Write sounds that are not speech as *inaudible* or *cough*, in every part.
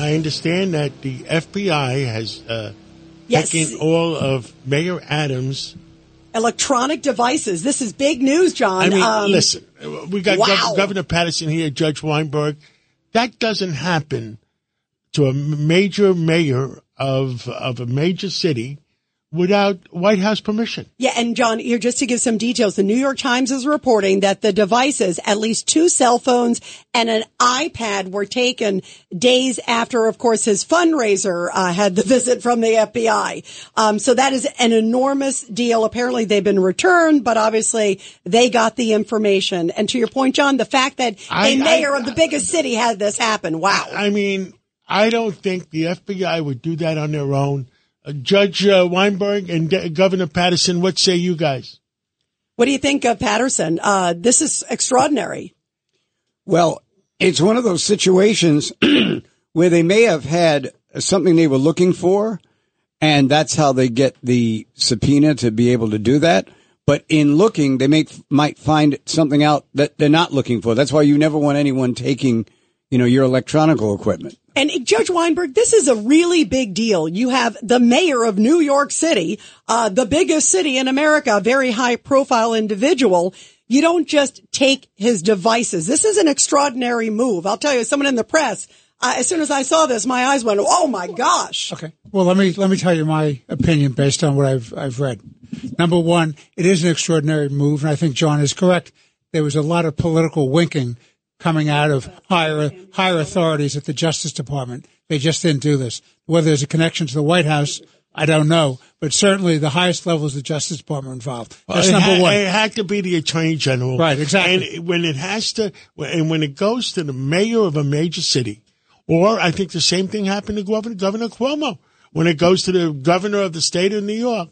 I understand that the FBI has uh, Yes. taken all of Mayor Adams. Electronic devices. This is big news, John. I mean, Um, listen, we got wow. Gov- Governor Paterson here, Judge Weinberg. That doesn't happen to a major mayor of of a major city without White House permission. Yeah, and John, here just to give some details, the New York Times is reporting that the devices, at least two cell phones and an iPad, were taken days after, of course, his fundraiser uh, had the *laughs* visit from the FBI. Um, so that is an enormous deal. Apparently, they've been returned, but obviously they got the information. And to your point, John, the fact that I- a mayor I- of the biggest city had this happen, wow. I mean, I don't think the FBI would do that on their own. Uh, Judge uh, Weinberg and D- Governor Paterson, what say you guys? what do you think of Paterson? Uh, this is extraordinary. Well, it's one of those situations *clears throat* where they may have had something they were looking for, and that's how they get the subpoena to be able to do that. But in looking, they may, might find something out that they're not looking for. That's why you never want anyone taking, you know, your electronical equipment. And Judge Weinberg, this is a really big deal. You have the mayor of New York City, uh, the biggest city in America, a very high profile individual. You don't just take his devices. This is an extraordinary move. I'll tell you, someone in the press, uh, as soon as I saw this, my eyes went, oh my gosh. Okay. Well, let me let me tell you my opinion based on what I've I've read. Number one, it is an extraordinary move, and I think John is correct. There was a lot of political winking coming out of higher higher authorities at the Justice Department. They just didn't do this. Whether there's a connection to the White House, I don't know, but certainly the highest levels of the Justice Department involved. That's it number ha- one. It had to be the attorney general, Right, exactly. And when it has to, and when it goes to the mayor of a major city, or I think the same thing happened to Governor Governor Cuomo when it goes to the governor of the state of New York,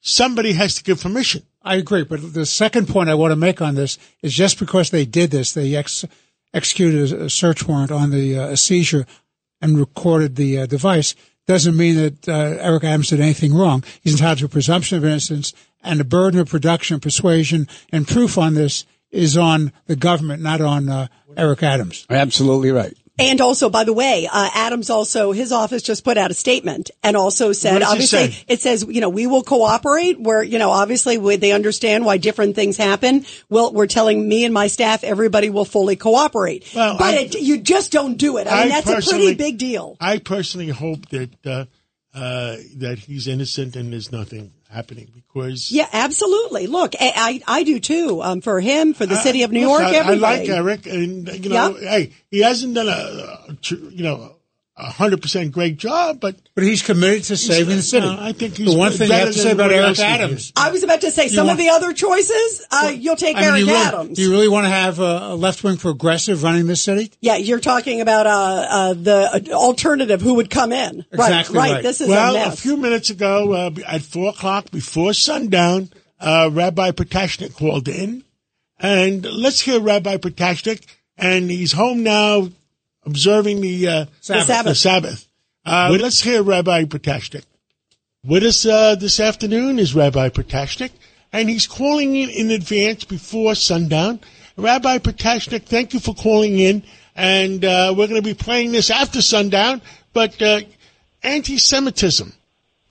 somebody has to give permission. I agree, but the second point I want to make on this is just because they did this, they ex- executed a search warrant on the uh, seizure and recorded the uh, device, doesn't mean that uh, Eric Adams did anything wrong. He's entitled to a presumption of innocence, and the burden of production, persuasion, and proof on this is on the government, not on Eric Adams. Absolutely right. And also, by the way, uh, Adams also, his office just put out a statement and also said, What does it obviously, say? it says, you know, we will cooperate where, you know, obviously we, they understand why different things happen. Well, we're telling me and my staff, everybody will fully cooperate. Well, but I- it, you just don't do it. I, mean, that's a pretty big deal. I personally hope that uh, uh, that he's innocent and there's nothing happening because Yeah, absolutely. Look, I, I, I do too. Um, for him, for the city of New York, I, I like Eric, and you know, Yeah. hey, he hasn't done a, a you know a hundred percent great job, but But he's committed to saving the city. Uh, I think he's the one thing you better have to say about Eric Adams. I was about to say some want- of the other choices, uh, you'll take I mean, Eric you really, Adams. Do you really want to have a, a left-wing progressive running this city? Yeah, you're talking about uh, uh, the alternative who would come in. Exactly right, right. right. This is well, a, mess. few minutes ago, uh, at four o'clock before sundown, uh, Rabbi Potasnik called in, and let's hear Rabbi Potasnik, and he's home now, observing the uh, Sabbath. Sabbath. The Sabbath. Uh, let's hear Rabbi Potasnik. With us uh, this afternoon is Rabbi Potasnik, and he's calling in in advance before sundown. Rabbi Potasnik, thank you for calling in, and uh, we're going to be playing this after sundown. But uh, anti-Semitism,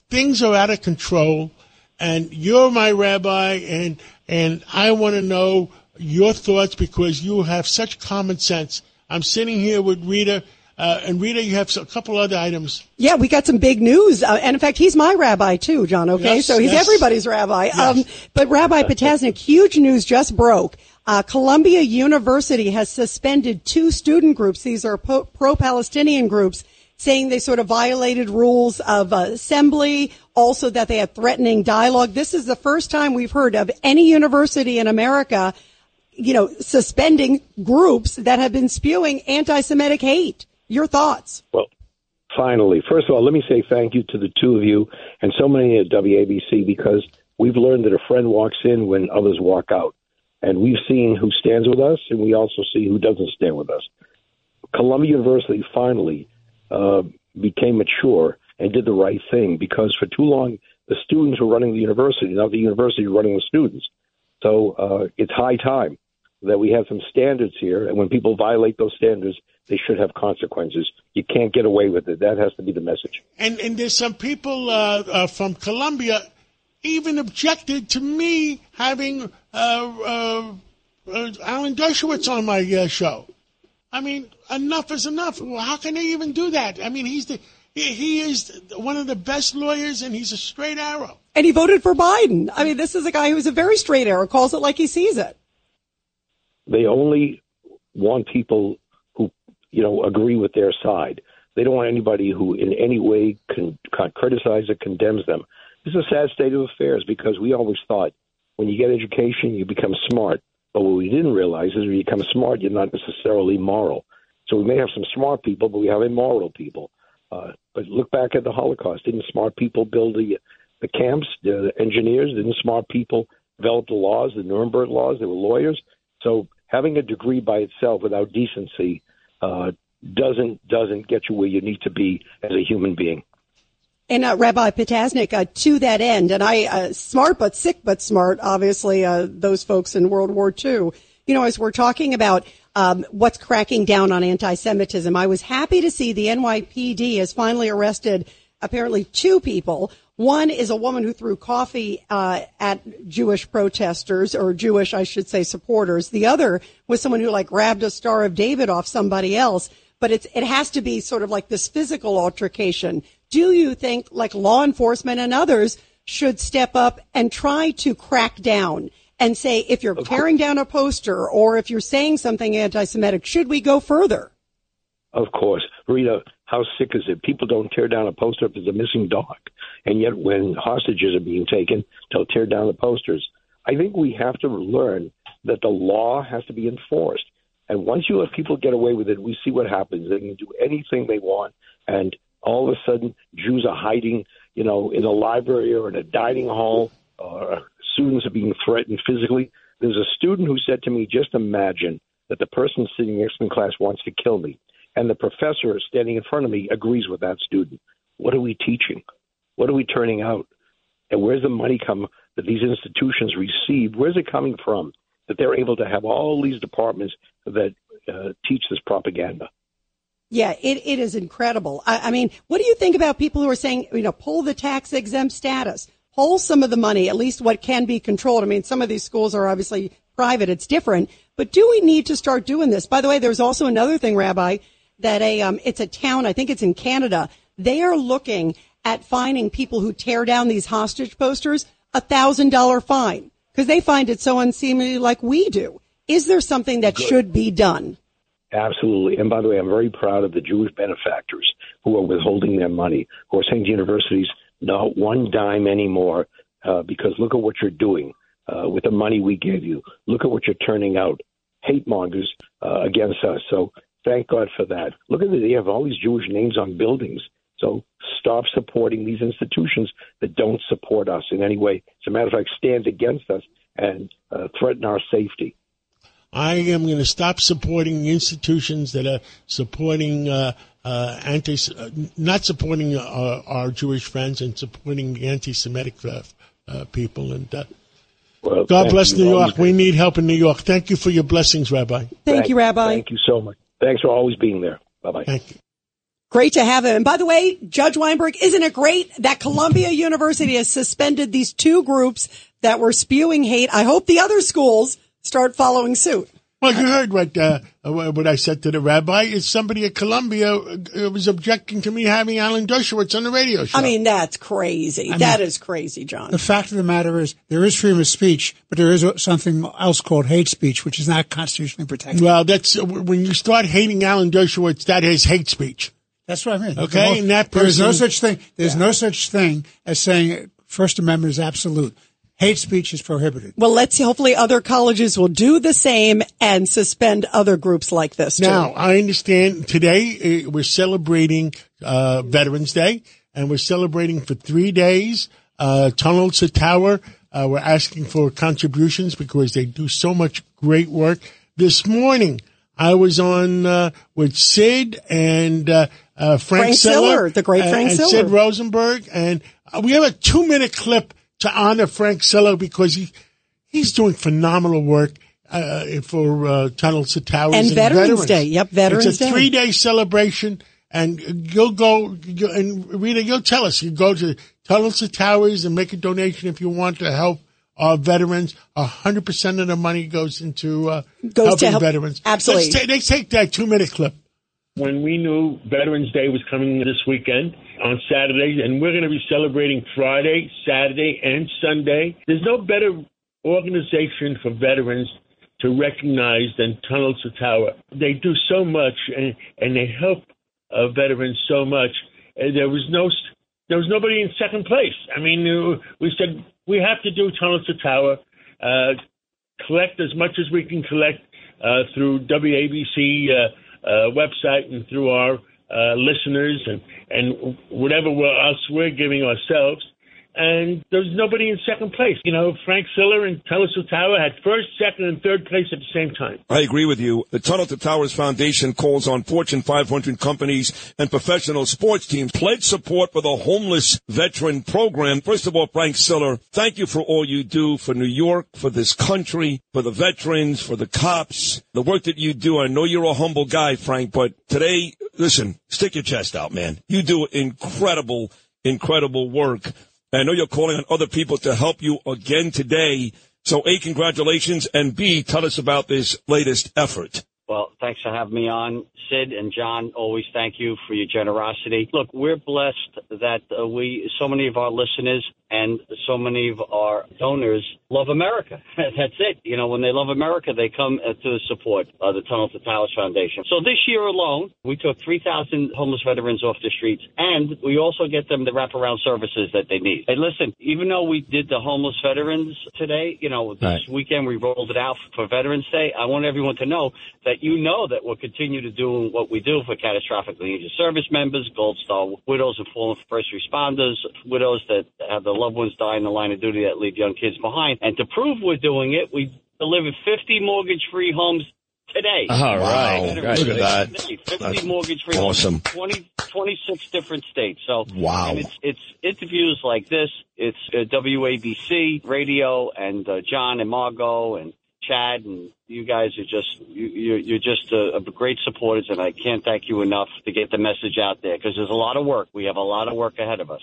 things are out of control, and you're my rabbi, and and I want to know your thoughts because you have such common sense. I'm sitting here with Rita. Uh, and Rita, you have a couple other items. Yeah, we got some big news. Uh, and in fact, he's my rabbi too, John, okay? Yes, so he's yes. everybody's rabbi. Um, but Rabbi Potasnik, huge news just broke. Uh, Columbia University has suspended two student groups. These are po- pro-Palestinian groups saying they sort of violated rules of uh, assembly, also that they had threatening dialogue. This is the first time we've heard of any university in America, you know, suspending groups that have been spewing anti-Semitic hate. Your thoughts? Well, Finally, first of all, let me say thank you to the two of you and so many at WABC because we've learned that a friend walks in when others walk out. And we've seen who stands with us, and we also see who doesn't stand with us. Columbia University finally uh, became mature and did the right thing because for too long the students were running the university, not the university running the students. So uh, it's high time that we have some standards here, and when people violate those standards, they should have consequences. You can't get away with it. That has to be the message. And and there's some people uh, uh, from Columbia even objected to me having uh, uh, uh Alan Dershowitz on my uh, show. I mean, enough is enough. How can they even do that? I mean, he's the he, he is one of the best lawyers, and he's a straight arrow. And he voted for Biden. I mean, this is a guy who's a very straight arrow, calls it like he sees it. They only want people who, you know, agree with their side. They don't want anybody who in any way can, can criticize or condemns them. This is a sad state of affairs because we always thought when you get education, you become smart. But what we didn't realize is when you become smart, you're not necessarily moral. So we may have some smart people, but we have immoral people. Uh, but look back at the Holocaust. Didn't smart people build the the camps? The engineers didn't smart people develop the laws, the Nuremberg laws? They were lawyers. So having a degree by itself without decency uh, doesn't doesn't get you where you need to be as a human being. And uh, Rabbi Potasnik, uh, to that end, and I uh, smart but sick but smart. Obviously, uh, those folks in World War II. You know, as we're talking about um, what's cracking down on anti-Semitism, I was happy to see the NYPD has finally arrested apparently two people one is a woman who threw coffee uh, at Jewish protesters or Jewish, I should say, supporters. The other was someone who like grabbed a Star of David off somebody else. But it's it has to be sort of like this physical altercation. Do you think like law enforcement and others should step up and try to crack down and say if you're tearing down a poster or if you're saying something anti-Semitic, should we go further? Of course, Rita. How sick is it? People don't tear down a poster if there's a missing dog. And yet, when hostages are being taken, they'll tear down the posters. I think we have to learn that the law has to be enforced. And once you let people get away with it, we see what happens. They can do anything they want, and all of a sudden, Jews are hiding, you know, in a library or in a dining hall, or students are being threatened physically. There's a student who said to me, "Just imagine that the person sitting next to me in class wants to kill me, and the professor standing in front of me agrees with that student. What are we teaching? What are we turning out? And where's the money come that these institutions receive? Where's it coming from that they're able to have all these departments that uh, teach this propaganda? Yeah, it, it is incredible. I, I mean, what do you think about people who are saying, you know, pull the tax exempt status, pull some of the money, at least what can be controlled? I mean, some of these schools are obviously private. It's different, but do we need to start doing this? By the way, there's also another thing, Rabbi, that a, um, it's a town, I think it's in Canada. They are looking at fining people who tear down these hostage posters a thousand dollar fine because they find it so unseemly like we do. Is there something that Good. should be done? Absolutely. And by the way, I'm very proud of the Jewish benefactors who are withholding their money, who are saying to universities, not one dime anymore, uh, because look at what you're doing uh, with the money we gave you. Look at what you're turning out. Hate mongers uh, against us. So thank God for that. Look at the, they have all these Jewish names on buildings. So stop supporting these institutions that don't support us in any way. As a matter of fact, stand against us and uh, threaten our safety. I am going to stop supporting institutions that are supporting uh, uh, anti, uh, not supporting uh, our Jewish friends and supporting anti-Semitic uh, people. And well, God bless New York. We need help in New York. Thank you for your blessings, Rabbi. Thank, thank you, Rabbi. Thank you so much. Thanks for always being there. Bye bye. Great to have him. And by the way, Judge Weinberg, isn't it great that Columbia University has suspended these two groups that were spewing hate? I hope the other schools start following suit. Well, you heard what uh, what I said to the rabbi. Is somebody at Columbia uh, was objecting to me having Alan Dershowitz on the radio show. I mean, that's crazy. I that mean, is crazy, John. The fact of the matter is, there is freedom of speech, but there is something else called hate speech, which is not constitutionally protected. Well, that's when you start hating Alan Dershowitz, that is hate speech. That's what I mean. Okay, most, and that person, there is no such thing. There's yeah. no such thing as saying First Amendment is absolute. Hate speech is prohibited. Well, let's see. Hopefully, other colleges will do the same and suspend other groups like this. Too. Now, I understand today uh, we're celebrating uh, Veterans Day, and we're celebrating for three days. Uh, Tunnel to Tower, uh, we're asking for contributions because they do so much great work. This morning, I was on uh, with Sid and uh, uh, Frank, Frank Siller, the great and- Frank and Siller. Sid Rosenberg, and uh, we have a two-minute clip to honor Frank Siller because he he's doing phenomenal work uh, for uh, Tunnels to Towers And Veterans Day. Yep, Veterans Day. it's a three-day celebration, and you'll go. you and Rita, you'll tell us. You go to Tunnels to Towers and make a donation if you want to help. Our veterans, hundred percent of the money goes into uh, Goes to helping help- veterans. absolutely. Let's ta- they take that two-minute clip. when we knew Veterans Day was coming this weekend on Saturday, and we're going to be celebrating Friday, Saturday, and Sunday. There's no better organization for veterans to recognize than Tunnel to Tower. They do so much, and, and they help uh, veterans so much. And there was no, there was nobody in second place. I mean, uh, we said we have to do Tunnel to Tower. Uh, collect as much as we can collect uh, through WABC uh, uh, website and through our Uh, listeners and and whatever we're- else we're giving ourselves. And there's nobody in second place. You know, Frank Siller and Tunnel to Tower had first, second, and third place at the same time. I agree with you. The Tunnel to Towers Foundation calls on Fortune 500 companies and professional sports teams pledge support for the homeless veteran program. First of all, Frank Siller, thank you for all you do for New York, for this country, for the veterans, for the cops, the work that you do. I know you're a humble guy, Frank, but today, listen, stick your chest out, man. You do incredible, incredible work. I know you're calling on other people to help you again today. So A, congratulations, and B, tell us about this latest effort. Well, thanks for having me on. Sid and John, always thank you for your generosity. Look, we're blessed that uh, we, so many of our listeners and so many of our donors love America. *laughs* That's it. You know, when they love America, they come uh, to support uh, the Tunnel to Towers Foundation. So this year alone, we took 3,000 homeless veterans off the streets and we also get them the wraparound services that they need. Hey, listen, even though we did the homeless veterans today, you know, this weekend we rolled it out for Veterans Day, I want everyone to know that you know that we'll continue to do what we do for catastrophically injured service members, Gold Star widows and fallen first responders, widows that have their loved ones die in the line of duty that leave young kids behind. And to prove we're doing it, we delivered 50 mortgage-free homes today. All right. Veterans Look at Day that. today, 50 That's mortgage-free awesome. homes, 20, 26 different states. So Wow. and it's, it's interviews like this. It's uh, WABC radio and uh, John and Margot and Chad and you guys are just you, you're, you're just uh, great supporters, and I can't thank you enough to get the message out there because there's a lot of work. We have a lot of work ahead of us.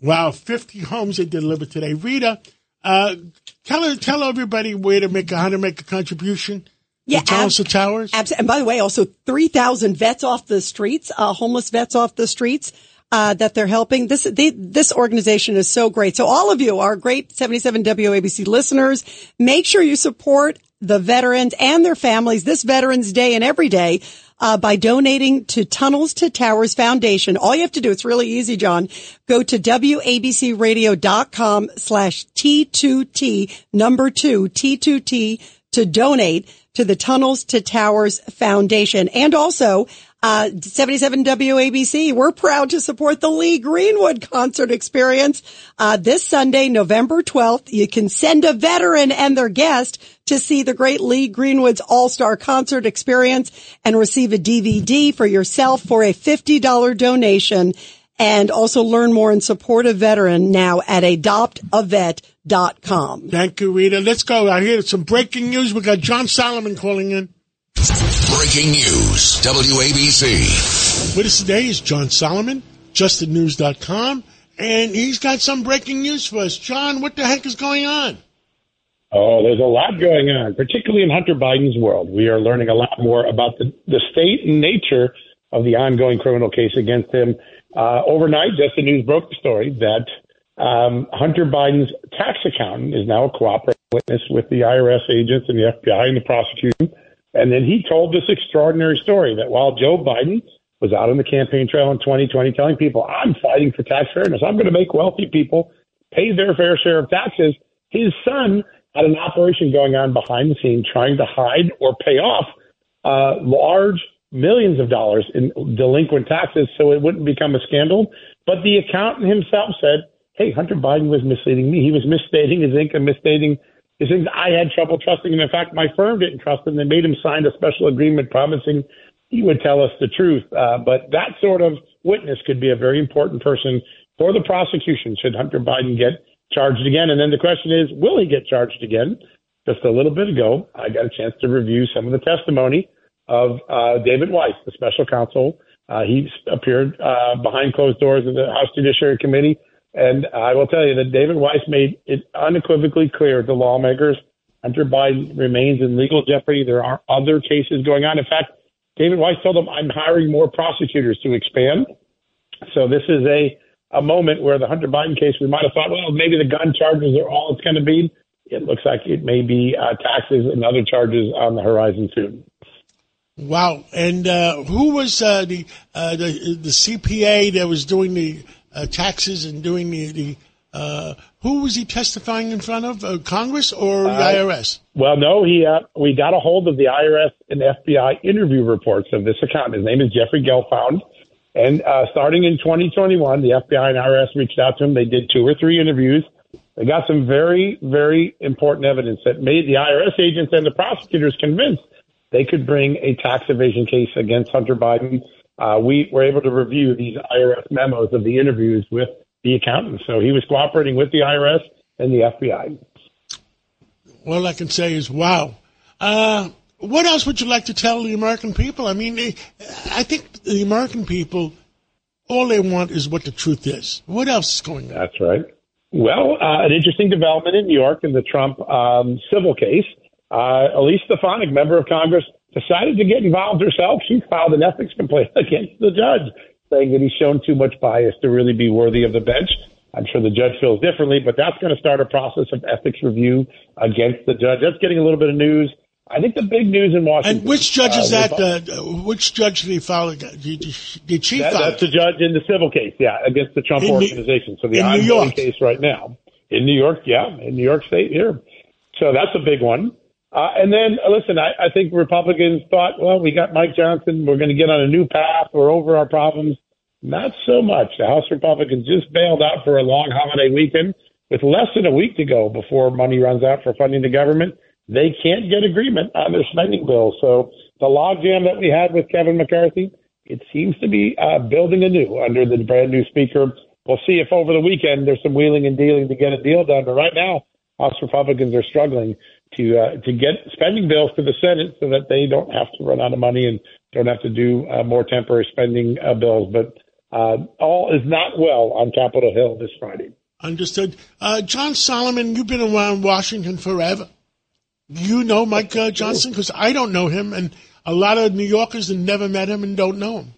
Wow, 50 homes they delivered today. Rita, uh, tell tell everybody where to make a, how to make a contribution. Yeah, to Tunnels to Towers. Abs- and by the way, also 3,000 vets off the streets, uh, homeless vets off the streets. Uh, that they're helping. This, they, this organization is so great. So all of you are great 77 WABC listeners. Make sure you support the veterans and their families this Veterans Day and every day. Uh, by donating to Tunnels to Towers Foundation. All you have to do, it's really easy, John. Go to WABCradio.com slash T2T number two, T2T to donate to the Tunnels to Towers Foundation. And also, uh, 77 WABC, we're proud to support the Lee Greenwood concert experience. Uh, this Sunday, November 12th, you can send a veteran and their guest to see the great Lee Greenwood's All-Star Concert Experience and receive a DVD for yourself for a $50 donation and also learn more and support a veteran now at adoptavet.com. Thank you, Rita. Let's go. I hear some breaking news. We got John Solomon calling in. Breaking news, WABC. With us today is John Solomon, justthenews.com, and he's got some breaking news for us. John, what the heck is going on? Oh, there's a lot going on, particularly in Hunter Biden's world. We are learning a lot more about the, the state and nature of the ongoing criminal case against him. Uh, overnight, Just the News broke the story that um, Hunter Biden's tax accountant is now a cooperating witness with the IRS agents and the FBI and the prosecution. And then he told this extraordinary story that while Joe Biden was out on the campaign trail in 2020 telling people, I'm fighting for tax fairness, I'm going to make wealthy people pay their fair share of taxes. His son had an operation going on behind the scenes trying to hide or pay off uh, large millions of dollars in delinquent taxes so it wouldn't become a scandal. But the accountant himself said, hey, Hunter Biden was misleading me. He was misstating his income, misstating his things. I had trouble trusting him. In fact, my firm didn't trust him. They made him sign a special agreement promising he would tell us the truth. Uh, but that sort of witness could be a very important person for the prosecution should Hunter Biden get charged again. And then the question is, will he get charged again? Just a little bit ago, I got a chance to review some of the testimony of uh, David Weiss, the special counsel. Uh, he appeared uh, behind closed doors in the House Judiciary Committee. And I will tell you that David Weiss made it unequivocally clear to lawmakers Hunter Biden remains in legal jeopardy. There are other cases going on. In fact, David Weiss told them, I'm hiring more prosecutors to expand. So this is a, a moment where the Hunter Biden case, we might have thought, well, maybe the gun charges are all it's going to be. It looks like it may be uh, taxes and other charges on the horizon soon. Wow! And uh, who was uh, the, uh, the the CPA that was doing the taxes and doing the, the uh, who was he testifying in front of? Uh, Congress or the IRS? Well, no, he we got a hold of the IRS and FBI interview reports of this account. His name is Jeffrey Gelfound. And starting in 2021, the FBI and IRS reached out to him. They did two or three interviews. They got some very, very important evidence that made the IRS agents and the prosecutors convinced they could bring a tax evasion case against Hunter Biden. Uh, we were able to review these IRS memos of the interviews with the accountant. So he was cooperating with the IRS and the FBI. All I can say is, wow. Uh, what else would you like to tell the American people? I mean, I think the American people, all they want is what the truth is. What else is going on? That's right. Well, uh, an interesting development in New York in the Trump um, civil case uh, Elise Stefanik, member of Congress, decided to get involved herself. She filed an ethics complaint *laughs* against the judge, saying that he's shown too much bias to really be worthy of the bench. I'm sure the judge feels differently, but that's going to start a process of ethics review against the judge. That's getting a little bit of news. I think the big news in Washington. And which judge is uh, that? Uh, which judge did he file? Did, did she that, file? That's the judge in the civil case, yeah, against the Trump in organization. so the ongoing case right now in New York, yeah, in New York State here. So that's a big one. Uh, and then, uh, listen, I, I think Republicans thought, well, we got Mike Johnson. We're going to get on a new path. We're over our problems. Not so much. The House Republicans just bailed out for a long holiday weekend with less than a week to go before money runs out for funding the government. They can't get agreement on their spending bill. So the logjam that we had with Kevin McCarthy, it seems to be uh, building anew under the brand new speaker. We'll see if over the weekend there's some wheeling and dealing to get a deal done. But right now, House Republicans are struggling to uh, to get spending bills to the Senate so that they don't have to run out of money and don't have to do uh, more temporary spending uh, bills. But uh, all is not well on Capitol Hill this Friday. Understood. Uh, John Solomon, you've been around Washington forever. You know Mike uh, Johnson because I don't know him, and a lot of New Yorkers have never met him and don't know him.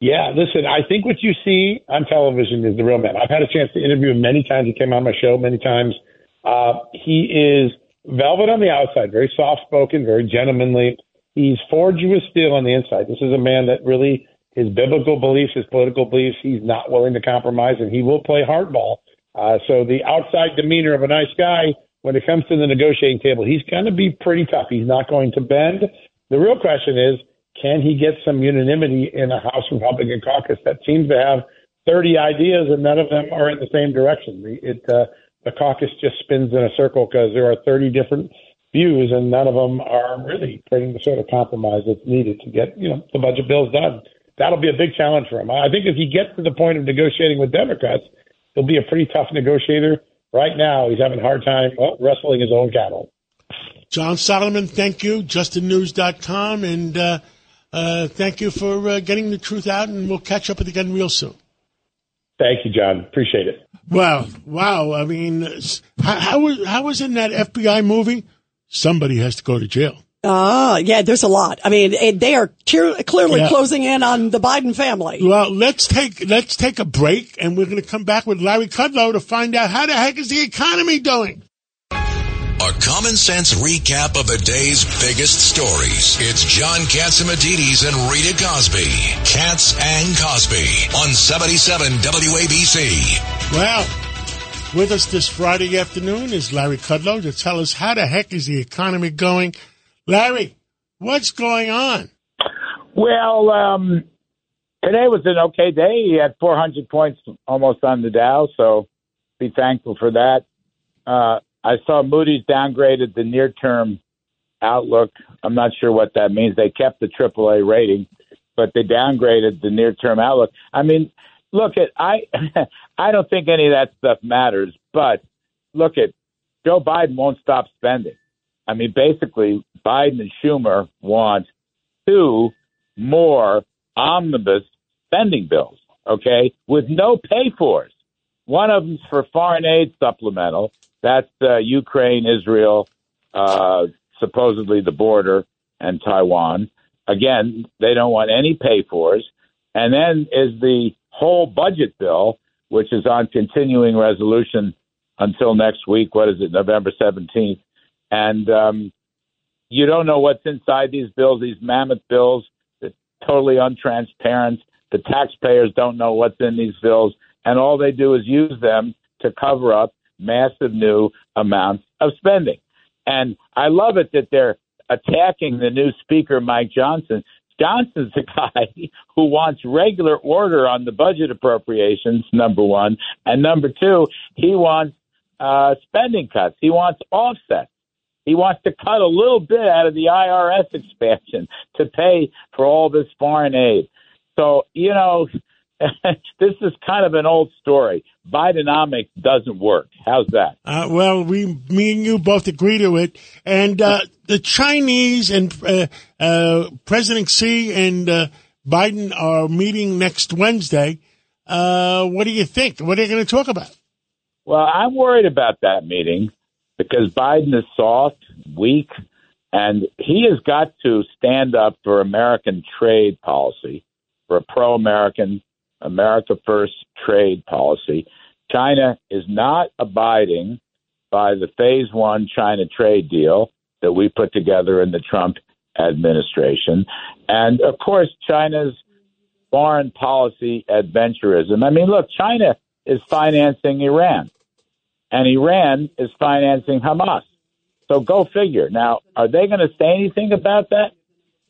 Yeah, listen, I think what you see on television is the real man. I've had a chance to interview him many times. He came on my show many times. Uh, he is velvet on the outside, very soft spoken, very gentlemanly. He's forged with steel on the inside. This is a man that really his biblical beliefs, his political beliefs, he's not willing to compromise, and he will play hardball. Uh, so the outside demeanor of a nice guy, when it comes to the negotiating table, he's going to be pretty tough. He's not going to bend. The real question is, can he get some unanimity in a House Republican caucus that seems to have 30 ideas and none of them are in the same direction? It uh, the caucus just spins in a circle because there are 30 different views and none of them are really bringing the sort of compromise that's needed to get you know the budget bills done. That'll be a big challenge for him. I think if he gets to the point of negotiating with Democrats, he'll be a pretty tough negotiator. Right now, he's having a hard time well, wrestling his own cattle. John Solomon, thank you. JustTheNews.com. And uh, uh, thank you for uh, getting the truth out, and we'll catch up with you again real soon. Thank you, John. Appreciate it. Wow, wow. I mean, how, how was how was in that FBI movie? Somebody has to go to jail. Ah, uh, yeah, there's a lot. I mean, they are clearly yeah. closing in on the Biden family. Well, let's take let's take a break, and we're going to come back with Larry Kudlow to find out how the heck is the economy doing. A common sense recap of the day's biggest stories. It's John Catsimatidis and Rita Cosby. Cats and Cosby on 77 WABC. Well, With us this Friday afternoon is Larry Kudlow to tell us how the heck is the economy going. Larry, what's going on? Well, um, today was an okay day. He had 400 points almost on the Dow, so be thankful for that. Uh, I saw Moody's downgraded the near term outlook. I'm not sure what that means. They kept the AAA rating, but they downgraded the near term outlook. I mean, look at I *laughs* I don't think any of that stuff matters, but look at Joe Biden won't stop spending. I mean, basically, Biden and Schumer want two more omnibus spending bills, okay, with no pay fors. One of them's for foreign aid supplemental. That's uh, Ukraine, Israel, uh, supposedly the border, and Taiwan. Again, they don't want any pay fors. And then is the whole budget bill, which is on continuing resolution until next week. What is it, November 17th? And um, you don't know what's inside these bills, these mammoth bills, They're totally untransparent. The taxpayers don't know what's in these bills, and all they do is use them to cover up massive new amounts of spending. And I love it that they're attacking the new speaker, Mike Johnson. Johnson's the *laughs* guy who wants regular order on the budget appropriations, number one. And number two, he wants uh, spending cuts. He wants offsets. He wants to cut a little bit out of the IRS expansion to pay for all this foreign aid. So, you know, *laughs* this is kind of an old story. Bidenomics doesn't work. How's that? Uh, well, we, me and you both agree to it. And uh, the Chinese and uh, uh President Xi and uh, Biden are meeting next Wednesday. Uh, what do you think? What are they going to talk about? Well, I'm worried about that meeting because Biden is soft, weak, and he has got to stand up for American trade policy, for a pro American America First trade policy. China is not abiding by the phase one China trade deal that we put together in the Trump administration. And of course, China's foreign policy adventurism. I mean, look, China is financing Iran, and Iran is financing Hamas. So go figure. Now, are they going to say anything about that?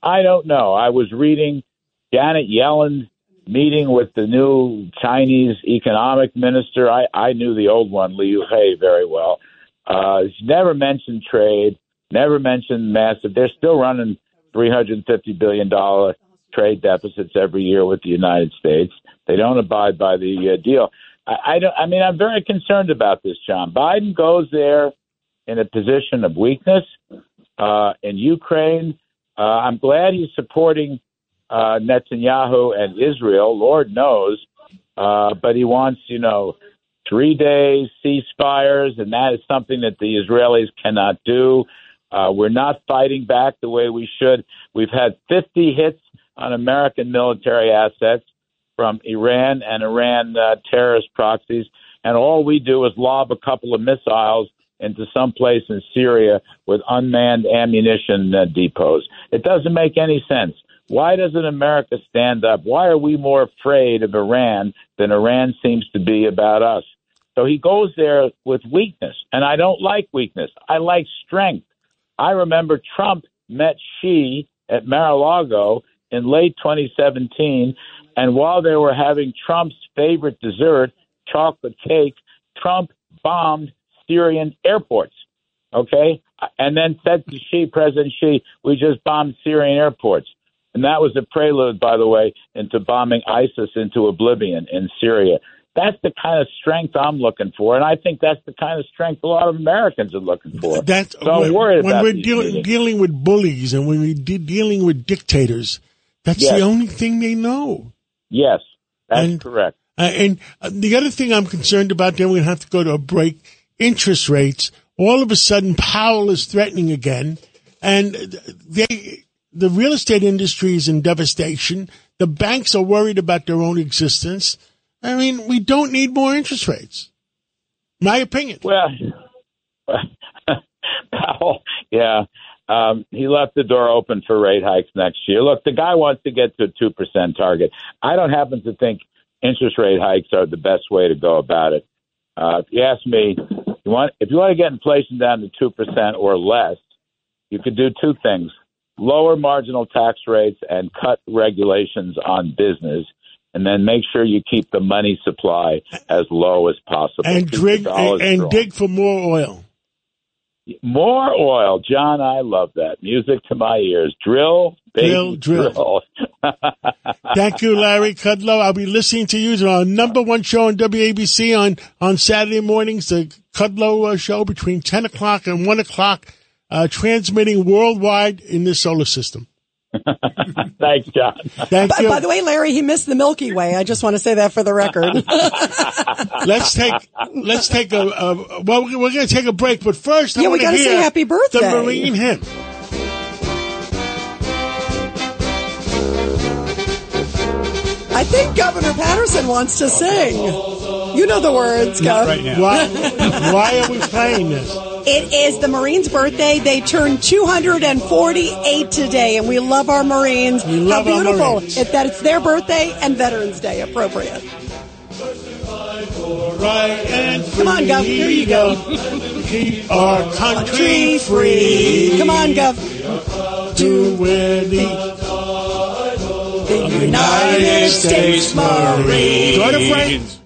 I don't know. I was reading Janet Yellen's meeting with the new Chinese economic minister. I, I knew the old one, Liu He, very well. Uh, she never mentioned trade, never mentioned massive. They're still running $350 billion trade deficits every year with the United States. They don't abide by the uh, deal. I, I, don't, I mean, I'm very concerned about this, John. Biden goes there in a position of weakness uh, in Ukraine. Uh, I'm glad he's supporting uh, Netanyahu and Israel, Lord knows. Uh, but he wants, you know, three day ceasefires, and that is something that the Israelis cannot do. Uh, we're not fighting back the way we should. We've had 50 hits on American military assets from Iran and Iran uh, terrorist proxies, and all we do is lob a couple of missiles into some place in Syria with unmanned ammunition uh, depots. It doesn't make any sense. Why doesn't America stand up? Why are we more afraid of Iran than Iran seems to be about us? So he goes there with weakness, and I don't like weakness. I like strength. I remember Trump met Xi at Mar-a-Lago in late 2017, and while they were having Trump's favorite dessert, chocolate cake, Trump bombed Syrian airports. Okay, and then said to Xi, President Xi, we just bombed Syrian airports. And that was a prelude, by the way, into bombing ISIS into oblivion in Syria. That's the kind of strength I'm looking for, and I think that's the kind of strength a lot of Americans are looking for. That's so I'm worried when about we're deal- dealing with bullies and when we're de- dealing with dictators. That's Yes. the only thing they know. Yes, that's And- correct. Uh, and uh, the other thing I'm concerned about, then we're going to have to go to a break. Interest rates. All of a sudden, Powell is threatening again, and they, the real estate industry is in devastation. The banks are worried about their own existence. I mean, we don't need more interest rates. My opinion. Well, *laughs* Powell, yeah, um, he left the door open for rate hikes next year. Look, the guy wants to get to a two percent target. I don't happen to think interest rate hikes are the best way to go about it. Uh, if you ask me, you want if you want to get inflation down to two percent or less, you could do two things: lower marginal tax rates and cut regulations on business, and then make sure you keep the money supply as low as possible. And Keep dig the and dig for more oil. More oil, John. I love that music to my ears. Drill, baby, Drill, drill. *laughs* Thank you, Larry Kudlow. I'll be listening to you on our number one show on WABC on, on Saturday mornings, the Kudlow uh, show between 10 o'clock and 1 o'clock, uh, transmitting worldwide in the solar system. *laughs* Thanks, John. Thank By, you. by the way, Larry, he missed the Milky Way. I just want to say that for the record. *laughs* let's take let's take a, a well we're going to take a break but first I Yeah, we gotta say happy birthday. the marine hymn I think Governor Paterson wants to sing. You know the words, Gov. why, why are we playing this It is the Marines' birthday. They turned 248 today, and we love our Marines. We love How our beautiful Marines. It, that it's their birthday and Veterans Day appropriate. right Come on, Gov. Here you go. keep our country free. Come on, Gov. to the The United States Marines. Go to Frank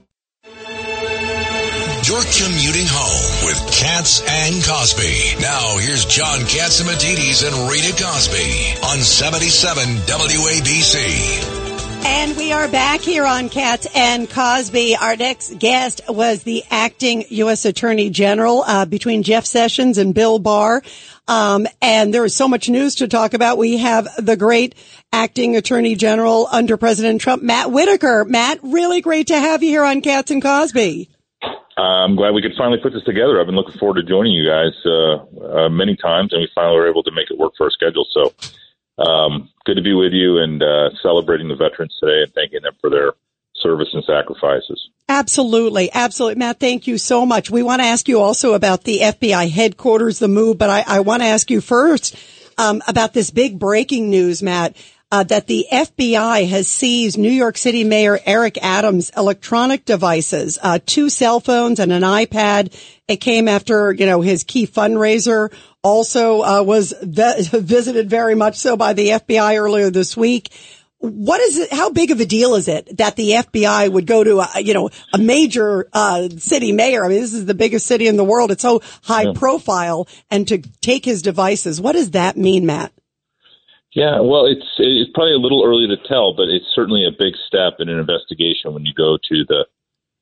You're commuting home with Cats and Cosby. Now here's John Catsimatidis and Rita Cosby on 77 WABC. And we are back here on Cats and Cosby. Our next guest was the acting U.S. Attorney General uh, between Jeff Sessions and Bill Barr. Um, and there is so much news to talk about. We have the great acting Attorney General under President Trump, Matt Whitaker. Matt, really great to have you here on Cats and Cosby. I'm glad we could finally put this together. I've been looking forward to joining you guys uh, uh, many times, and we finally were able to make it work for our schedule. So, um, good to be with you and uh, celebrating the veterans today and thanking them for their service and sacrifices. Absolutely. Absolutely. Matt, thank you so much. We want to ask you also about the FBI headquarters, the move, but I, I want to ask you first um, about this big breaking news, Matt. Uh, that the FBI has seized New York City Mayor Eric Adams' electronic devices, uh, two cell phones and an iPad. It came after, you know, his key fundraiser also uh, was ve- *laughs* visited very much so by the FBI earlier this week. What is it? How big of a deal is it that the FBI would go to a, you know, a major, uh, city mayor? I mean, this is the biggest city in the world. It's so high Yeah. profile and to take his devices. What does that mean, Matt? Yeah, well, it's it's probably a little early to tell, but it's certainly a big step in an investigation when you go to the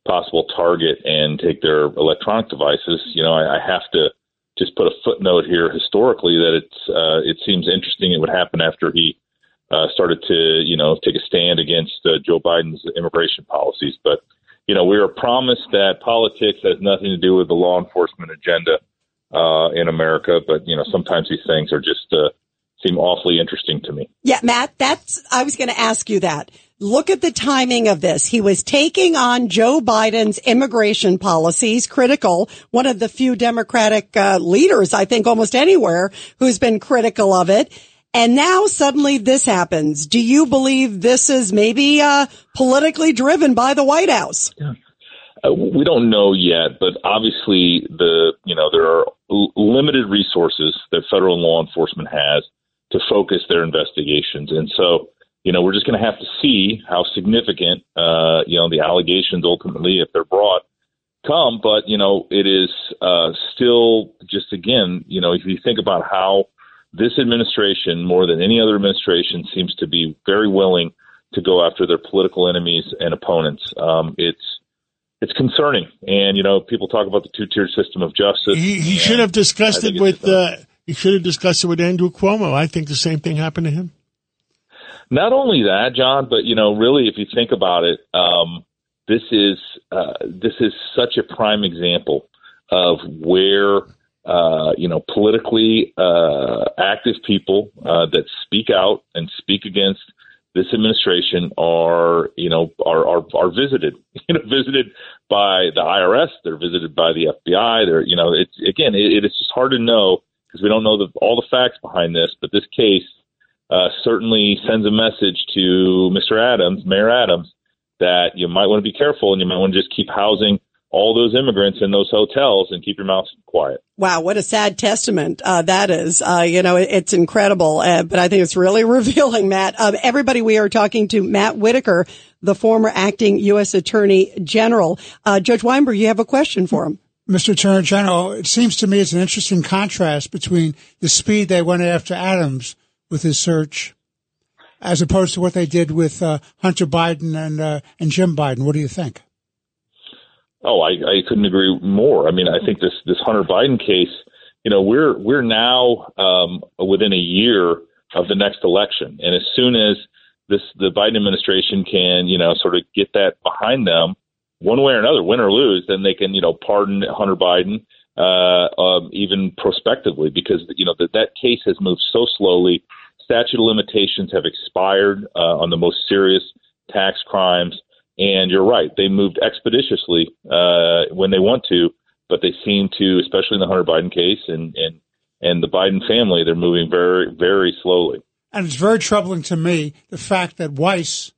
possible target and take their electronic devices. You know, I, I have to just put a footnote here historically that it's uh, it seems interesting it would happen after he uh, started to you know take a stand against uh, Joe Biden's immigration policies. But you know, we were promised that politics has nothing to do with the law enforcement agenda uh, in America. But you know, sometimes these things are just uh, seem awfully interesting to me. Yeah, Matt, that's, I was going to ask you that. Look at the timing of this. He was taking on Joe Biden's immigration policies, critical, one of the few Democratic uh, leaders, I think almost anywhere, who's been critical of it. And now suddenly this happens. Do you believe this is maybe uh, politically driven by the White House? Uh, we don't know yet, but obviously the you know there are l- limited resources that federal law enforcement has to focus their investigations, and so you know we're just going to have to see how significant uh, you know the allegations ultimately, if they're brought, come. But you know it is uh, still just again you know if you think about how this administration more than any other administration seems to be very willing to go after their political enemies and opponents. Um, it's it's concerning, and you know people talk about the two tier system of justice. he, he should have discussed it with uh, he should have discussed it with Andrew Cuomo. I think the same thing happened to him. Not only that, John, but you know, really, if you think about it, um, this is uh, this is such a prime example of where uh, you know politically uh, active people uh, that speak out and speak against this administration are you know are are, are visited *laughs* you know visited by the IRS they're visited by the FBI they're you know it's again it, it is just hard to know because we don't know the, all the facts behind this but this case uh, certainly sends a message to Mr. Adams Mayor Adams that you might want to be careful and you might want to just keep housing all those immigrants in those hotels and keep your mouth quiet. Wow, what a sad testament uh, that is. Uh, you know, it, it's incredible, uh, but I think it's really *laughs* revealing, Matt. Um, everybody, we are talking to Matt Whitaker, the former acting U.S. Attorney General. Uh, Judge Weinberg, you have a question for him. Mr. Attorney General, it seems to me it's an interesting contrast between the speed they went after Adams with his search as opposed to what they did with uh, Hunter Biden and uh, and Jim Biden. What do you think? Oh, I, I couldn't agree more. I mean, I think this this Hunter Biden case, you know, we're we're now um, within a year of the next election, and as soon as this the Biden administration can, you know, sort of get that behind them, one way or another, win or lose, then they can, you know, pardon Hunter Biden uh, um, even prospectively because you know that that case has moved so slowly. Statute of limitations have expired uh, on the most serious tax crimes and you're right; they moved expeditiously uh, when they want to, but they seem to, especially in the Hunter Biden case and and and the Biden family, they're moving very very slowly. And it's very troubling to me the fact that Weiss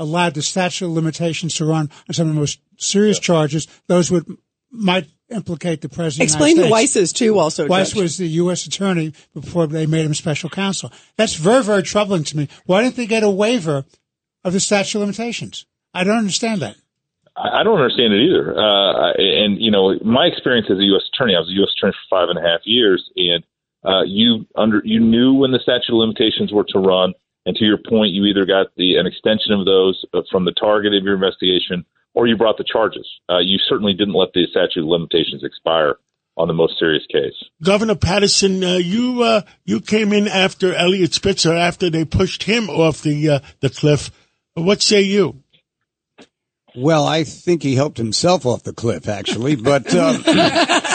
allowed the statute of limitations to run on some of the most serious yeah. charges. Those would might implicate the president. Explain the Weiss's too. Also, Weiss Judge. was the U.S. attorney before they made him special counsel. That's very very troubling to me. Why didn't they get a waiver of the statute of limitations? I don't understand that. I don't understand it either. Uh, and you know, my experience as a U.S. attorney, I was a U.S. attorney for five and a half years, and uh, you under you knew when the statute of limitations were to run. And to your point, you either got the an extension of those uh, from the target of your investigation, or you brought the charges. Uh, you certainly didn't let the statute of limitations expire on the most serious case. Governor Paterson, uh, you uh, you came in after Eliot Spitzer after they pushed him off the uh, the cliff. What say you? Well, I think he helped himself off the cliff, actually, but. Um, *laughs*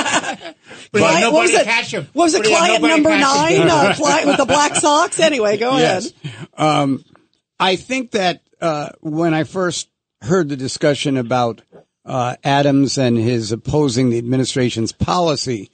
but client, what was it? Catch him. What was it? Client number nine, uh, *laughs* client with the black socks. Anyway, go yes. ahead. Um, I think that uh, when I first heard the discussion about uh, Adams and his opposing the administration's policy,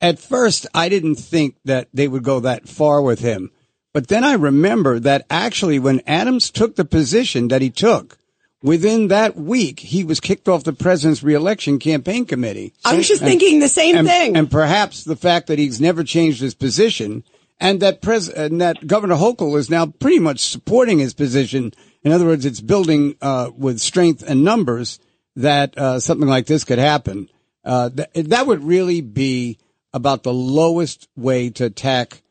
at first I didn't think that they would go that far with him. But then I remember that actually when Adams took the position that he took, Within that week, he was kicked off the president's reelection campaign committee. I was just and, thinking the same and, thing. And perhaps the fact that he's never changed his position and that pres- and that Governor Hochul is now pretty much supporting his position. In other words, it's building uh, with strength and numbers that uh, something like this could happen. Uh, th- that would really be about the lowest way to attack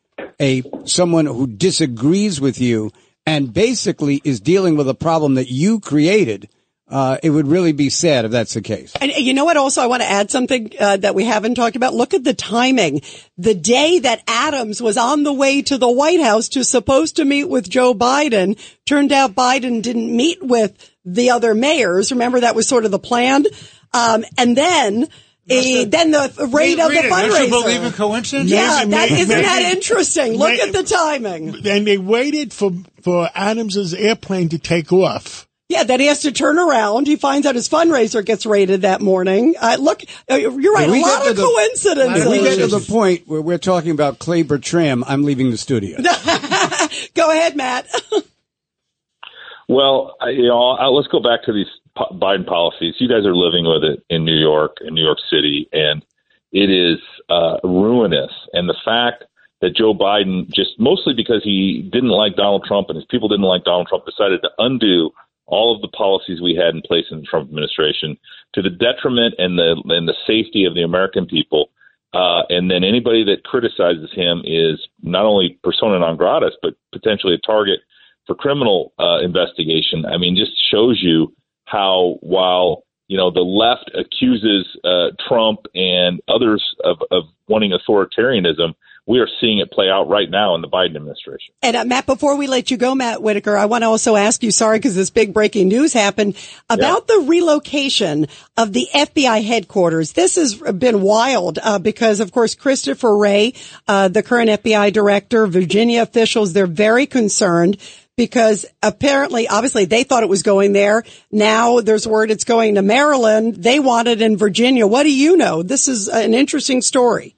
a someone who disagrees with you and basically is dealing with a problem that you created, uh, it would really be sad if that's the case. And you know what? Also, I want to add something uh, that we haven't talked about. Look at the timing. The day that Adams was on the way to the White House to supposed to meet with Joe Biden, turned out Biden didn't meet with the other mayors. Remember that was sort of the plan. Um, and then a, then the rate of the fundraiser. Don't you believe in coincidence? Yeah, that isn't that interesting. Look at the timing. And they waited for for Adams's airplane to take off. Yeah, then he has to turn around. He finds out his fundraiser gets raided that morning. Uh, look, uh, you're right. A lot of the, coincidences. If we get to the point where we're talking about Clay Bertrand, I'm leaving the studio. *laughs* Go ahead, Matt. *laughs* well, you know, let's go back to these Biden policies. You guys are living with it in New York, in New York City, and it is uh, ruinous. And the fact that Joe Biden, just mostly because he didn't like Donald Trump and his people didn't like Donald Trump, decided to undo all of the policies we had in place in the Trump administration to the detriment and the and the safety of the American people. Uh, and then anybody that criticizes him is not only persona non grata, but potentially a target for criminal uh, investigation. I mean, just shows you how while you know the left accuses uh, Trump and others of, of wanting authoritarianism, we are seeing it play out right now in the Biden administration. And uh, Matt, before we let you go, Matt Whitaker, I want to also ask you, sorry, because this big breaking news happened about yeah. the relocation of the FBI headquarters. This has been wild uh, because, of course, Christopher Wray, uh, the current FBI director, Virginia officials, they're very concerned because apparently, obviously they thought it was going there. Now there's word it's going to Maryland. They want it in Virginia. What do you know? This is an interesting story.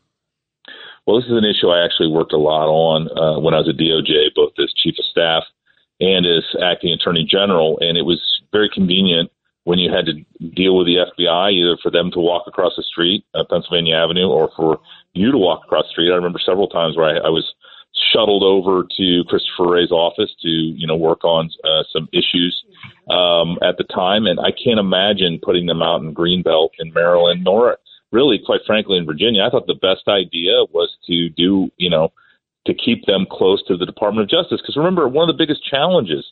Well, this is an issue I actually worked a lot on uh, when I was at DOJ, both as chief of staff and as acting attorney general. And it was very convenient when you had to deal with the FBI, either for them to walk across the street, uh, Pennsylvania Avenue, or for you to walk across the street. I remember several times where I, I was shuttled over to Christopher Wray's office to you know work on uh, some issues um, at the time, and I can't imagine putting them out in Greenbelt in Maryland, nor really, quite frankly, in Virginia. I thought the best idea was to do you know to keep them close to the Department of Justice. Because remember one of the biggest challenges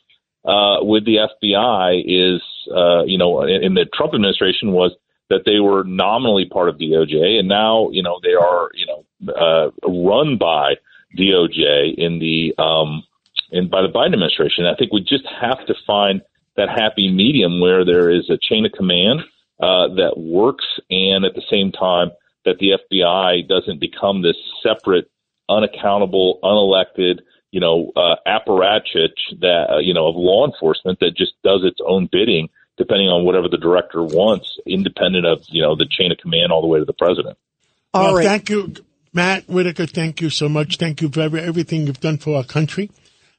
uh, with the FBI is uh, you know in, in the Trump administration was that they were nominally part of DOJ, and now you know they are you know uh, run by DOJ in the um, in by the Biden administration. I think we just have to find that happy medium where there is a chain of command uh, that works, and at the same time that the FBI doesn't become this separate, unaccountable, unelected, you know, uh, apparatchik that uh, you know of law enforcement that just does its own bidding, depending on whatever the director wants, independent of you know the chain of command all the way to the president. All well, right. Thank you. Matt Whitaker, thank you so much. Thank you for everything you've done for our country.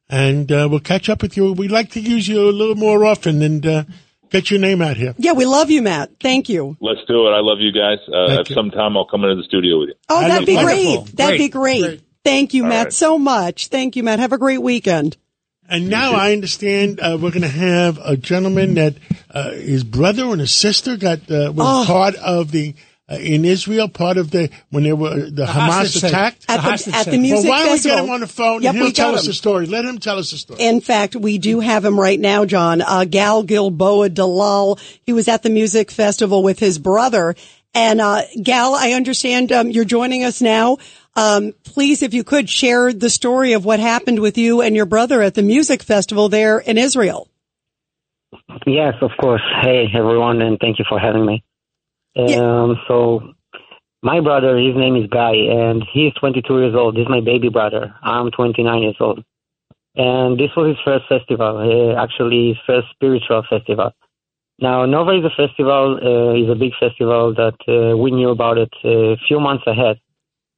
And uh, we'll catch up with you. We'd like to use you a little more often and uh, get your name out here. Yeah, we love you, Matt. Thank you. Let's do it. I love you guys. Uh, at some time, I'll come into the studio with you. Oh, that'd be great. That'd be great. great. Thank you, All Matt, right. so much. Thank you, Matt. Have a great weekend. And now I understand uh, we're going to have a gentleman that uh, his brother and his sister got uh, was oh. part of the uh, in Israel, part of the when they were the, the Hamas attacked at the, at the music well, why don't we get him on the phone yep, and he'll tell us the story? Let him tell us the story. In fact, we do have him right now, John. Uh, Gal Gilboa Dalal. He was at the music festival with his brother. And uh, Gal, I understand um, you're joining us now. Um, please, if you could share the story of what happened with you and your brother at the music festival there in Israel. Yes, of course. Hey, everyone, and thank you for having me. Um, so my brother, his name is Guy, and he's 22 years old. He's my baby brother. I'm 29 years old. And this was his first festival, uh, actually his first spiritual festival. Now, Nova is a festival, uh, is a big festival that uh, we knew about it a few months ahead.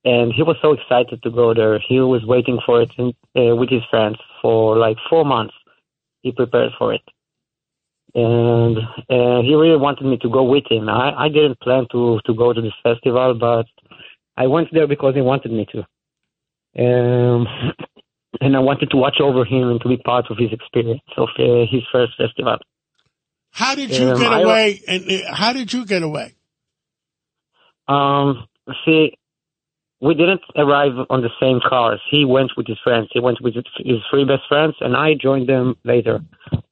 And he was so excited to go there. He was waiting for it in, uh, with his friends for like four months. He prepared for it and uh, he really wanted me to go with him. I, I didn't plan to to go to this festival, but I went there because he wanted me to, um, *clears throat* and I wanted to watch over him and to be part of his experience of uh, his first festival. How did you um, get away? I, and uh, how did you get away? Um, see, we didn't arrive on the same cars. He went with his friends. He went with his three best friends, and I joined them later.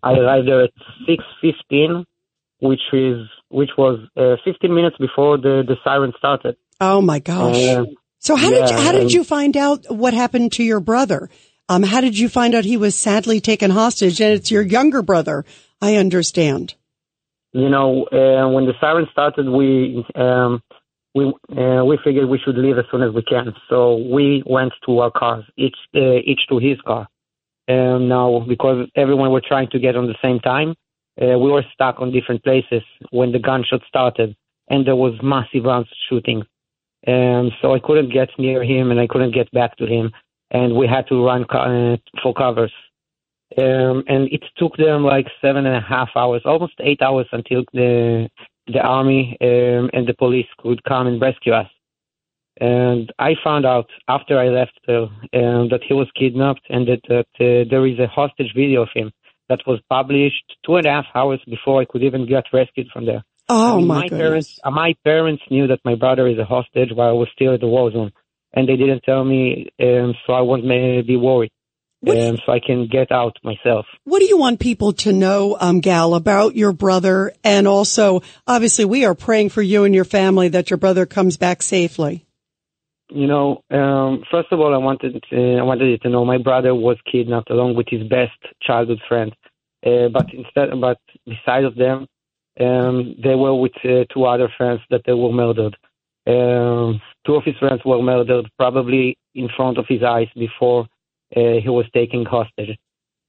I arrived there at six fifteen, which is which was uh, fifteen minutes before the the siren started. Oh my gosh! Uh, so how yeah, did you, how did you find out what happened to your brother? Um, how did you find out he was sadly taken hostage? And it's your younger brother. I understand. You know, uh, when the siren started, we um, we uh, we figured we should leave as soon as we can. So we went to our cars, each uh, each to his car. And now, because everyone were trying to get on the same time, uh, we were stuck on different places when the gunshot started, and there was massive rounds shooting. And so I couldn't get near him, and I couldn't get back to him, and we had to run co- uh, for covers. Um, and it took them like seven and a half hours, almost eight hours until the the army um, and the police could come and rescue us. And I found out after I left there um, that he was kidnapped and that, that uh, there is a hostage video of him that was published two and a half hours before I could even get rescued from there. Oh I mean, my, my parents, uh, my parents knew that my brother is a hostage while I was still at the war zone, and they didn't tell me, um, so I wouldn't be worried um, so I can get out myself. What do you want people to know, um, Gal, about your brother? And also, obviously, we are praying for you and your family that your brother comes back safely. You know, um, first of all, I wanted to, I wanted you to know my brother was kidnapped along with his best childhood friend. Uh, but instead, but beside of them, um, they were with uh, two other friends that they were murdered. Um, two of his friends were murdered, probably in front of his eyes before uh, he was taken hostage.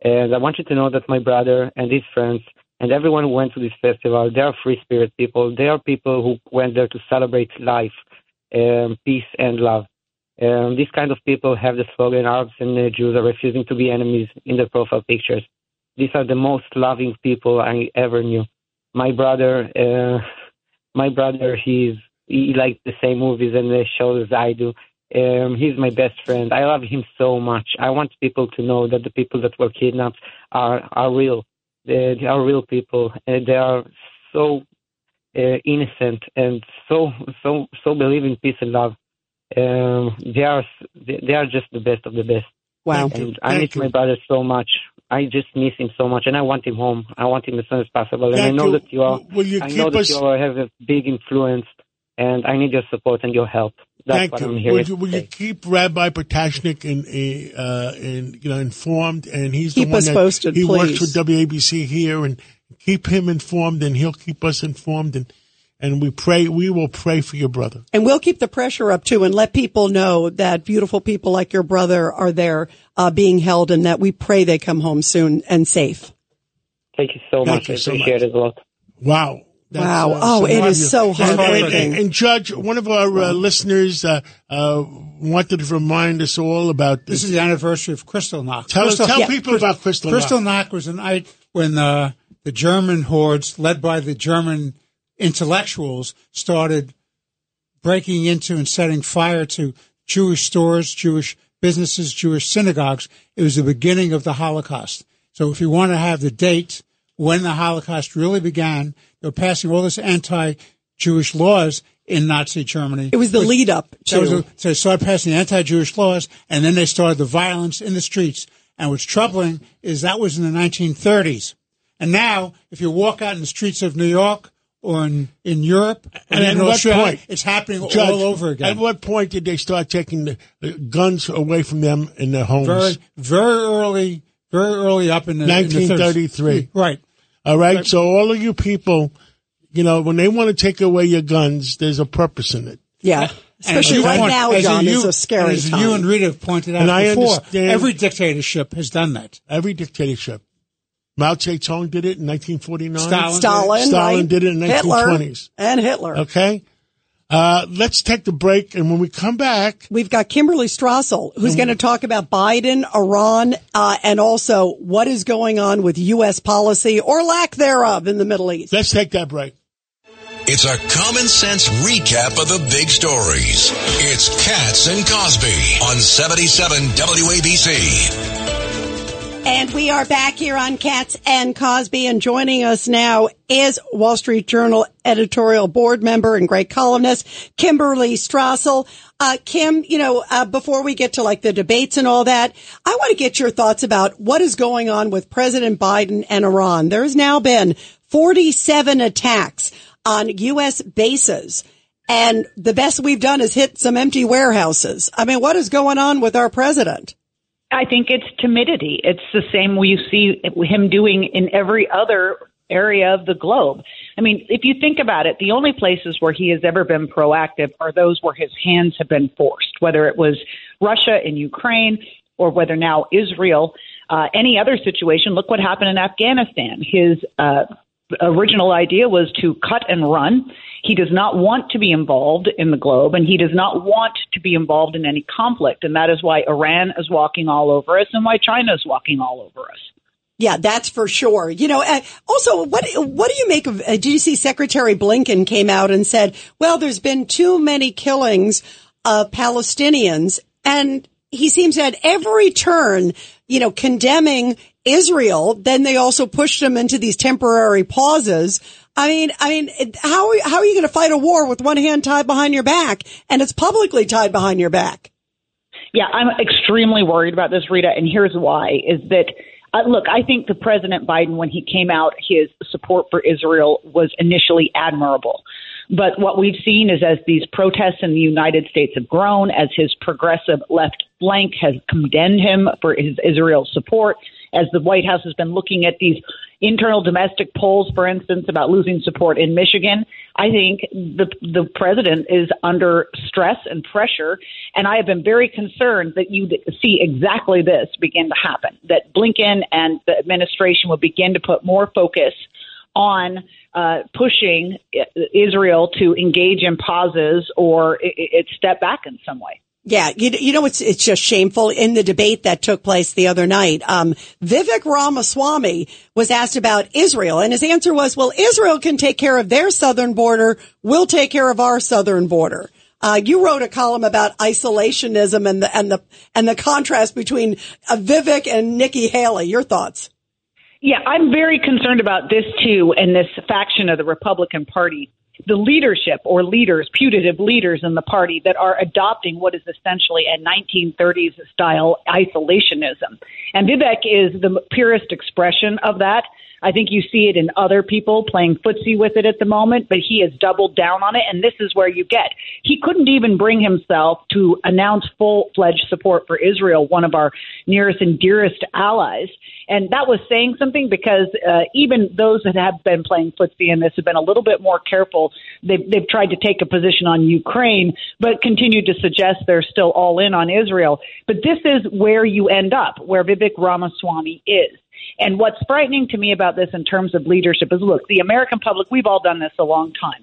And I want you to know that my brother and his friends and everyone who went to this festival, they are free spirit people. They are people who went there to celebrate life, um, peace, and love. Um, these kind of people have the slogan Arabs and uh, Jews are refusing to be enemies in their profile pictures. These are the most loving people I ever knew. my brother, uh, *laughs* my brother, he's he likes the same movies and the shows as I do. Um, he's my best friend. I love him so much. I want people to know that the people that were kidnapped are are real. They, they are real people. And they are so uh, innocent and so so so believe in peace and love. Um, they are they are just the best of the best. Wow. And I miss my brother so much. I just miss him so much, and I want him home. I want him as soon as possible. And I know you. that you are. Will you I keep know that you all have a big influence, and I need your support and your help. That's Thank what you. I'm here Will you, will you keep Rabbi Potasnik in, uh, in, you know, informed? And he's Keep the one us that posted, he works please. with WABC here, and keep him informed, and he'll keep us informed. And and we pray, we will pray for your brother. And we'll keep the pressure up too and let people know that beautiful people like your brother are there uh, being held and that we pray they come home soon and safe. Thank you so Thank much. you I so appreciate it a lot. Wow. Wow. Oh, it is so And- and- And, and Judge, one of our uh, listeners uh, uh, wanted to remind us all about This this is the anniversary of Kristallnacht. Tell- Crystal, tell people about Kristallnacht. Crystal Knock was a night when uh, the German hordes, led by the German intellectuals, started breaking into and setting fire to Jewish stores, Jewish businesses, Jewish synagogues. It was the beginning of the Holocaust. So if you want to have the date when the Holocaust really began, they were passing all this anti-Jewish laws in Nazi Germany. It was the lead up That was to. a- so they started passing anti-Jewish laws, and then they started the violence in the streets. And what's troubling is that was in the 1930s. And now, if you walk out in the streets of New York or in, in Europe, or And in Australia, point? it's happening Judge, all over again. At what point did they start taking the, the guns away from them in their homes? very, very early, very early up in the in the 30s. 1933. Right. All right. So all of you people, you know, when they want to take away your guns, there's a purpose in it. Yeah. Especially as right point- now, as John, you, is a scary and as time. you and Rita have pointed out And before, understand- every dictatorship has done that. Every dictatorship. Mao Zedong did it in 1949. Stalin did it. Stalin, Stalin right? did it in the Hitler 1920s. and Hitler. Okay. Uh, let's take the break, and when we come back, We've got Kimberly Strassel, who's Mm-hmm. going to talk about Biden, Iran, uh, and also what is going on with U.S. policy or lack thereof in the Middle East. let's take that break. It's a common sense recap of the big stories. It's Cats and Cosby on 77 WABC. And we are back here on Cats and Cosby, and joining us now is Wall Street Journal editorial board member and great columnist Kimberly Strassel. Uh, Kim, you know, uh, before we get to like the debates and all that, I want to get your thoughts about what is going on with President Biden and Iran. There has now been 47 attacks on U.S. bases. And the best we've done is hit some empty warehouses. I mean, what is going on with our president? I think it's timidity. It's the same we see him doing in every other area of the globe. I mean, if you think about it, the only places where he has ever been proactive are those where his hands have been forced, whether it was Russia and Ukraine or whether now Israel. Uh, any other situation, look what happened in Afghanistan. His uh, original idea was to cut and run. He does not want to be involved in the globe, and he does not want to be involved in any conflict. And that is why Iran is walking all over us and why China is walking all over us. Yeah, that's for sure. You know, also, what what do you make of? Uh, did you see Secretary Blinken came out and said, "Well, there's been too many killings of Palestinians," and he seems at every turn, you know, condemning Israel. Then they also pushed them into these temporary pauses. I mean, I mean, how how are you going to fight a war with one hand tied behind your back and it's publicly tied behind your back? Yeah, I'm extremely worried about this, Rita, and here's why: is that uh, look, I think the President Biden, when he came out, his support for Israel was initially admirable. But what we've seen is as these protests in the United States have grown, as his progressive left flank has condemned him for his Israel support, as the White House has been looking at these internal domestic polls, for instance, about losing support in Michigan, I think the the president is under stress and pressure, and I have been very concerned that you see exactly this begin to happen. That Blinken and the administration will begin to put more focus on uh, pushing Israel to engage in pauses or it, it step back in some way. Yeah, you, you know it's it's just shameful. In the debate that took place the other night, um, Vivek Ramaswamy was asked about Israel, and his answer was, "Well, Israel can take care of their southern border. We'll take care of our southern border." Uh, you wrote a column about isolationism and the and the and the contrast between uh, Vivek and Nikki Haley. Your thoughts? Yeah, I'm very concerned about this too, and this faction of the Republican Party the leadership or leaders, putative leaders in the party that are adopting what is essentially a 1930s style isolationism. And Vivek is the purest expression of that. I think you see it in other people playing footsie with it at the moment, but he has doubled down on it. And this is where you get. He couldn't even bring himself to announce full fledged support for Israel, one of our nearest and dearest allies. And that was saying something because uh, even those that have been playing footsie in this have been a little bit more careful. They've, they've tried to take a position on Ukraine, but continue to suggest they're still all in on Israel. But this is where you end up, where Vivek Ramaswamy is. And what's frightening to me about this in terms of leadership is look, the American public, we've all done this a long time.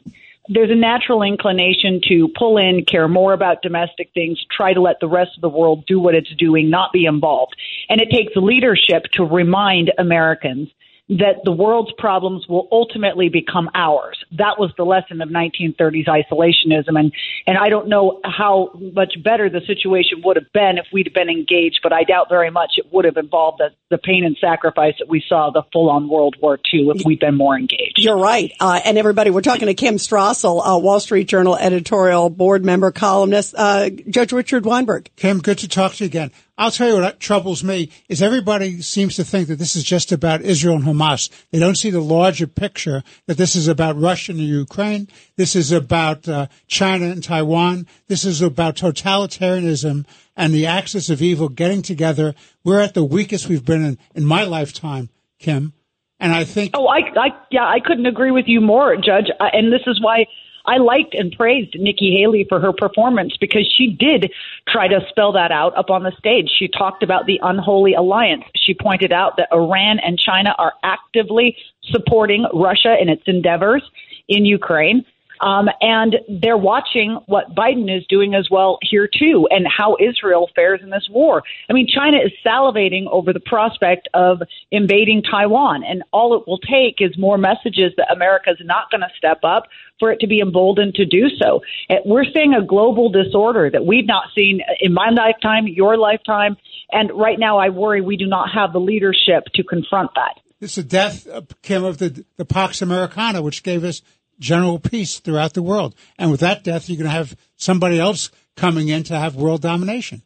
There's a natural inclination to pull in, care more about domestic things, try to let the rest of the world do what it's doing, not be involved. And it takes leadership to remind Americans that the world's problems will ultimately become ours. That was the lesson of 1930s isolationism. And, and I don't know how much better the situation would have been if we'd been engaged, but I doubt very much it would have involved the, the pain and sacrifice that we saw the full on World War II if we'd been more engaged. You're right. Uh, and everybody, we're talking to Kim Strassel, uh, Wall Street Journal editorial board member, columnist, uh, Judge Richard Weinberg. Kim, good to talk to you again. I'll tell you what troubles me is everybody seems to think that this is just about Israel and Hamas. They don't see the larger picture that this is about Russia and Ukraine. This is about uh, China and Taiwan. This is about totalitarianism and the axis of evil getting together. We're at the weakest we've been in, in my lifetime, Kim. And I think. Oh, I, I, yeah, I couldn't agree with you more, Judge. Uh, and this is why I liked and praised Nikki Haley for her performance because she did try to spell that out up on the stage. She talked about the unholy alliance. She pointed out that Iran and China are actively supporting Russia in its endeavors in Ukraine. Um, and they're watching what Biden is doing as well here too, and how Israel fares in this war. I mean, China is salivating over the prospect of invading Taiwan, and all it will take is more messages that America is not going to step up for it to be emboldened to do so. We're seeing a global disorder that we've not seen in my lifetime, your lifetime, and right now I worry we do not have the leadership to confront that. It's the death, Kim, of the, the Pax Americana, which gave us general peace throughout the world. And with that death, you're going to have somebody else coming in to have world domination.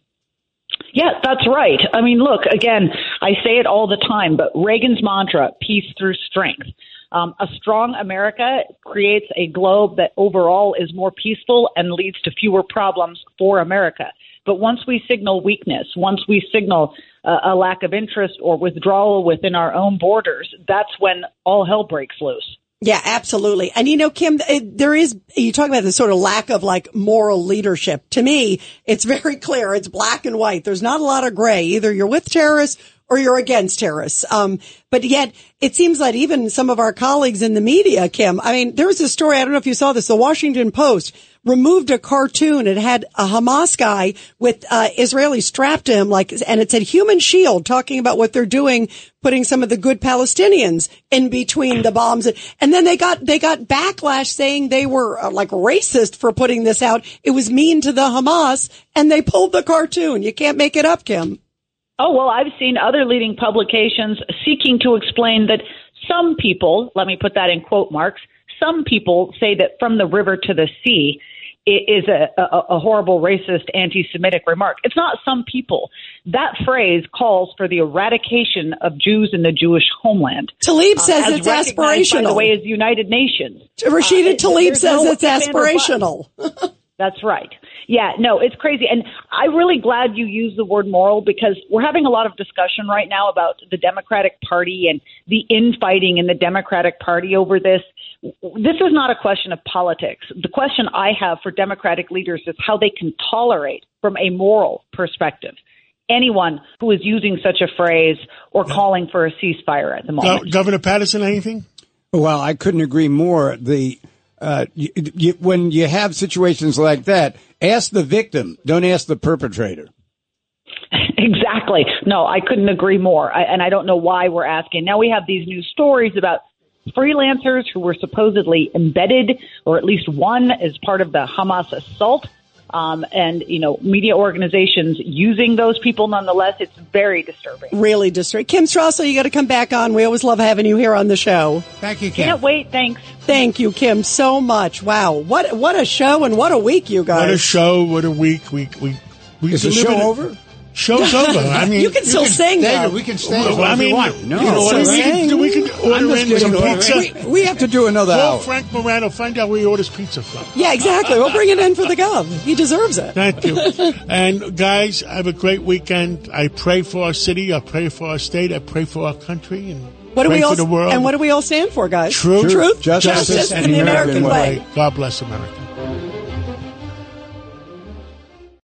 Yeah, that's right. I mean, look, again, I say it all the time, but Reagan's mantra, peace through strength. Um, a strong America creates a globe that overall is more peaceful and leads to fewer problems for America. But once we signal weakness, once we signal uh, a lack of interest or withdrawal within our own borders, that's when all hell breaks loose. Yeah, absolutely. And you know, Kim, there is, you talk about the sort of lack of like moral leadership. To me, it's *laughs* very clear. It's black and white. There's not a lot of gray. Either you're with terrorists or you're against terrorists. Um, but yet it seems that even some of our colleagues in the media, Kim, I mean, there was a story. I don't know if you saw this. The Washington Post removed a cartoon. It had a Hamas guy with uh, Israelis strapped to him, like, and it said "Human Shield," talking about what they're doing, putting some of the good Palestinians in between the bombs. And then they got they got backlash saying they were uh, like racist for putting this out. It was mean to the Hamas, and they pulled the cartoon. You can't make it up, Kim. Oh, well, I've seen other leading publications seeking to explain that some people, let me put that in quote marks, some people say that from the river to the sea is a, a, a horrible racist anti-Semitic remark. It's not some people. That phrase calls for the eradication of Jews in the Jewish homeland. Tlaib says uh, it's aspirational. By the way, as United Nations. Rashida uh, Tlaib says no it's aspirational. *laughs* That's right. Yeah, no, it's crazy. And I'm really glad you used the word moral because we're having a lot of discussion right now about the Democratic Party and the infighting in the Democratic Party over this. This is not a question of politics. The question I have for Democratic leaders is how they can tolerate, from a moral perspective, anyone who is using such a phrase or calling for a ceasefire at the moment. Governor Paterson, anything? Well, I couldn't agree more. The uh, you, you, when you have situations like that, ask the victim, don't ask the perpetrator. *laughs* Exactly. No, I couldn't agree more. I, and I don't know why we're asking. Now we have these new stories about freelancers who were supposedly embedded, or at least one, as part of the Hamas assault. Um, and you know, media organizations using those people nonetheless. It's very disturbing. Really disturbing. Kim Strassel, you got to come back on. We always love having you here on the show. Thank you, Kim. Can't wait. Thanks. Thank you, Kim, so much. Wow, what what a show and what a week, you guys. What a show! What a week! We we we Is the delivered show it. over? Show's *laughs* over. I mean, you can still sing. stay, though. we can stay Well, as long I as we mean, want. No, you know what? We can, we can order in some pizza. We, we have to do another Call hour. Frank Morano. Find out where he orders pizza from. Yeah, exactly. We'll bring it in for the gov. He deserves it. Thank you. *laughs* and guys, have a great weekend. I pray for our city. I pray for our state. I pray for our country. And What do pray we all the world. and what do we all stand for, guys? Truth, Truth, justice, justice, and and the the American American way. God bless America.